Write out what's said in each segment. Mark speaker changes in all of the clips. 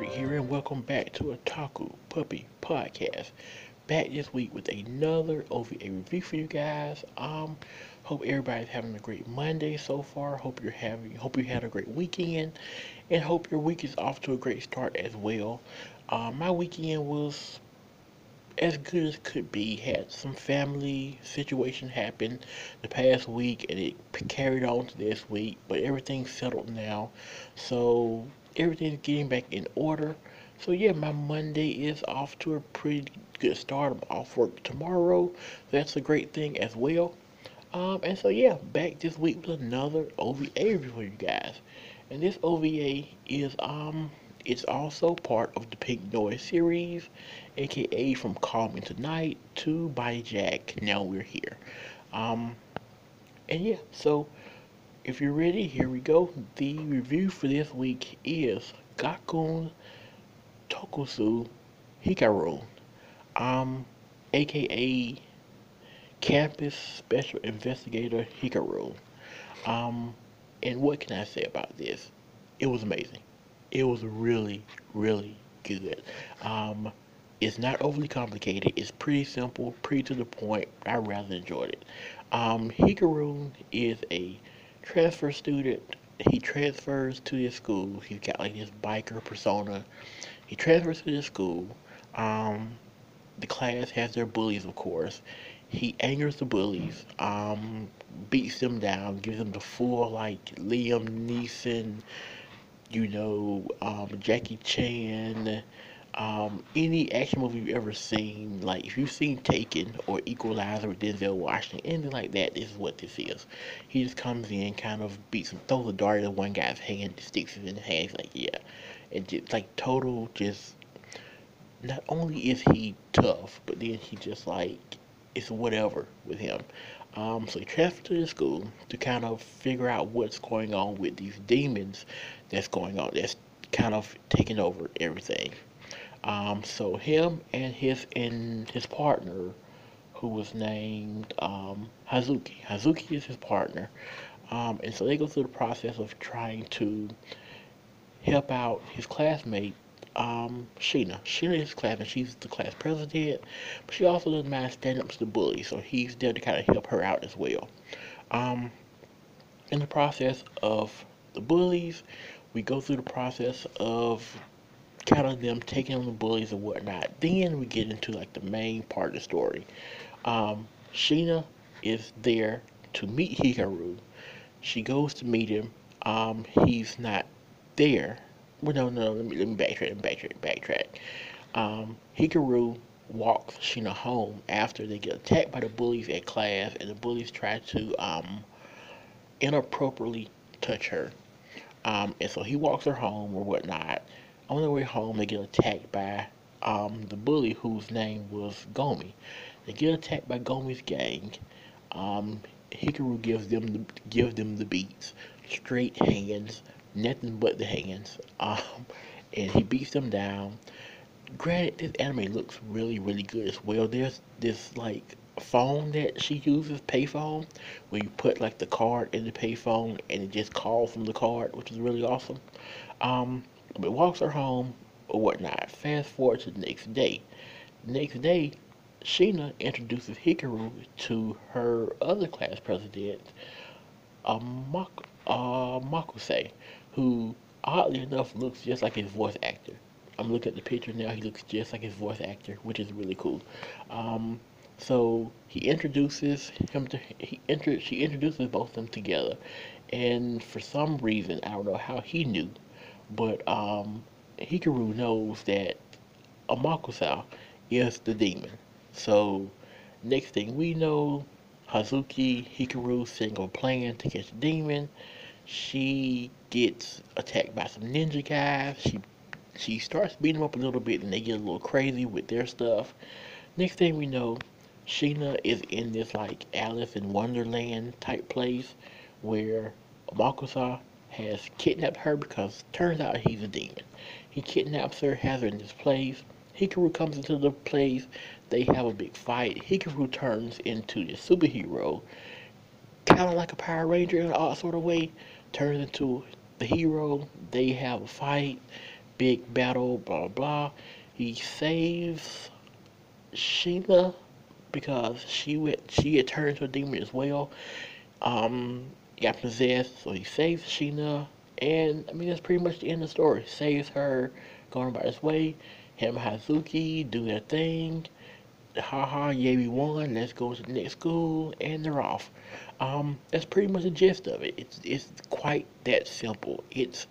Speaker 1: welcome back to Otaku Puppy Podcast. Back this week with another OVA review for you guys. Um, hope everybody's having a great Monday so far. Hope you're having, hope you had a great weekend, and hope your week is off to a great start as well. Um, my weekend was as good as could be. Had some family situation happen the past week, and it carried on to this week. But everything's settled now, so everything's getting back in order. So yeah, my Monday is off to a pretty good start. I'm off work tomorrow. That's a great thing as well. Um, and so yeah, back this week with another OVA for you guys. And this OVA is um it's also part of the Pink Noise series, aka from Call Me Tonight to By Jack. Now we're here. Um, and yeah, so if you're ready, here we go. The review for this week is Gakuen Tokusou Hikaru, um, aka Campus Special Investigator Hikaru. Um, and what can I say about this? It was amazing. It was really, really good. Um, it's not overly complicated. It's pretty simple, pretty to the point. I rather enjoyed it. Um, Hikaru is a transfer student. He transfers to this school. He's got like this biker persona. He transfers to this school. Um, the class has their bullies, of course. He angers the bullies, um, beats them down, gives them the full like Liam Neeson, you know, um, Jackie Chan, um, any action movie you've ever seen, like if you've seen Taken or Equalizer with Denzel Washington, anything like that, this is what this is. He just comes in, kind of beats him, throws a dart at one guy's hand, sticks it in the hand, he's like, yeah. And just like total, just, not only is he tough, but then he just like, it's whatever with him. Um, so he transferred to the school to kind of figure out what's going on with these demons that's going on, that's kind of taking over everything. Um, so him and his and his partner, who was named um, Hazuki. Hazuki is his partner, um, and so they go through the process of trying to help out his classmate um, Sheena. Sheena is his classmate. She's the class president, but she also doesn't mind standing up to the bully. So he's there to kind of help her out as well. Um, in the process of the bullies, we go through the process of of them taking on the bullies and whatnot. Then we get into like the main part of the story. Um, Sheena is there to meet Hikaru. She goes to meet him. Um, he's not there. Well, no, no, let me, let me backtrack, backtrack, backtrack. Um, Hikaru walks Sheena home after they get attacked by the bullies at class, and the bullies try to um, inappropriately touch her. Um, and so he walks her home or whatnot. On their way home, they get attacked by um, the bully whose name was Gomi. They get attacked by Gomi's gang. Um, Hikaru gives them the gives them the beats, straight hands, nothing but the hands. Um, and he beats them down. Granted, this anime looks really, really good as well. There's this like phone that she uses, payphone, where you put like the card in the payphone and it just calls from the card, which is really awesome. Um, but walks her home or whatnot. Fast forward to the next day. Next day, Sheena introduces Hikaru to her other class president, um, Mak- uh, who oddly enough looks just like his voice actor. I'm looking at the picture now. He looks just like his voice actor, which is really cool. Um, so he introduces him to he inter, she introduces both of them together, and for some reason I don't know how he knew, but um, Hikaru knows that Amakusa is the demon. So next thing we know, Hazuki Hikaru single plan to catch the demon. She gets attacked by some ninja guys. She she starts beating them up a little bit and they get a little crazy with their stuff. Next thing we know, Sheena is in this like Alice in Wonderland type place where Makusa has kidnapped her because turns out he's a demon. He kidnaps her, has her in this place. Hikaru comes into the place. They have a big fight. Hikaru turns into the superhero, kind of like a Power Ranger in a odd sort of way. Turns into the hero. They have a fight. big battle, blah blah. He saves Sheena because she went she had turned into a demon as well. Um, got possessed, so he saves Sheena, and I mean that's pretty much the end of the story. Saves her, going about his way. Him and Hazuki do their thing. Haha, yay we won. Let's go to the next school, and they're off. Um, that's pretty much the gist of it. It's it's quite that simple. It's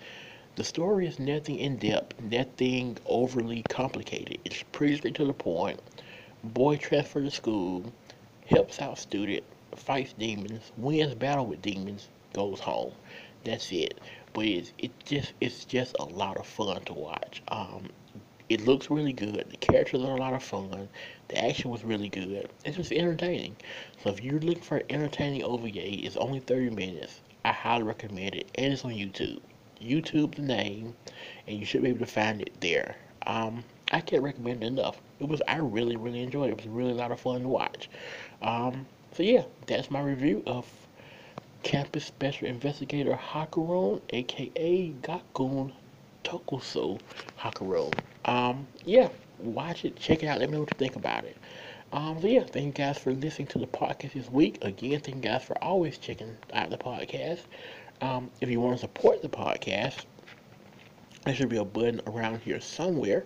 Speaker 1: the story is nothing in depth, nothing overly complicated. It's pretty straight to the point. Boy transferred to school, helps out student, fights demons, wins battle with demons, goes home. That's it. But it's it just it's just a lot of fun to watch. Um, it looks really good. The characters are a lot of fun. The action was really good. It's just entertaining. So if you're looking for an entertaining OVA, it's only 30 minutes. I highly recommend it, and it's on YouTube. YouTube the name, and you should be able to find it there. Um, I can't recommend it enough. It was I really really enjoyed it. It was really a lot of fun to watch. Um, so yeah, that's my review of Campus Special Investigator Hikaruon, aka Gakuen Tokusou Hikaruon. Um, yeah, watch it, check it out, let me know what you think about it. Um, so yeah, thank you guys for listening to the podcast this week. Again, thank you guys for always checking out the podcast. Um, if you want to support the podcast, there should be a button around here somewhere.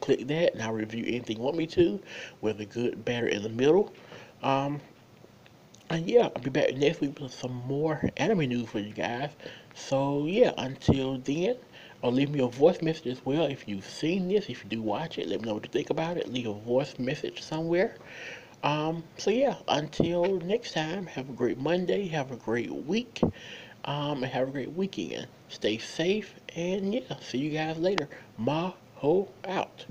Speaker 1: Click that and I'll review anything you want me to, whether good, bad, or in the middle. Um, and yeah, I'll be back next week with some more anime news for you guys. So yeah, until then, or leave me a voice message as well if you've seen this. If you do watch it, let me know what you think about it. Leave a voice message somewhere. Um, so yeah, until next time, have a great Monday, have a great week, um, and have a great weekend. Stay safe, and yeah, see you guys later. Ma ho out.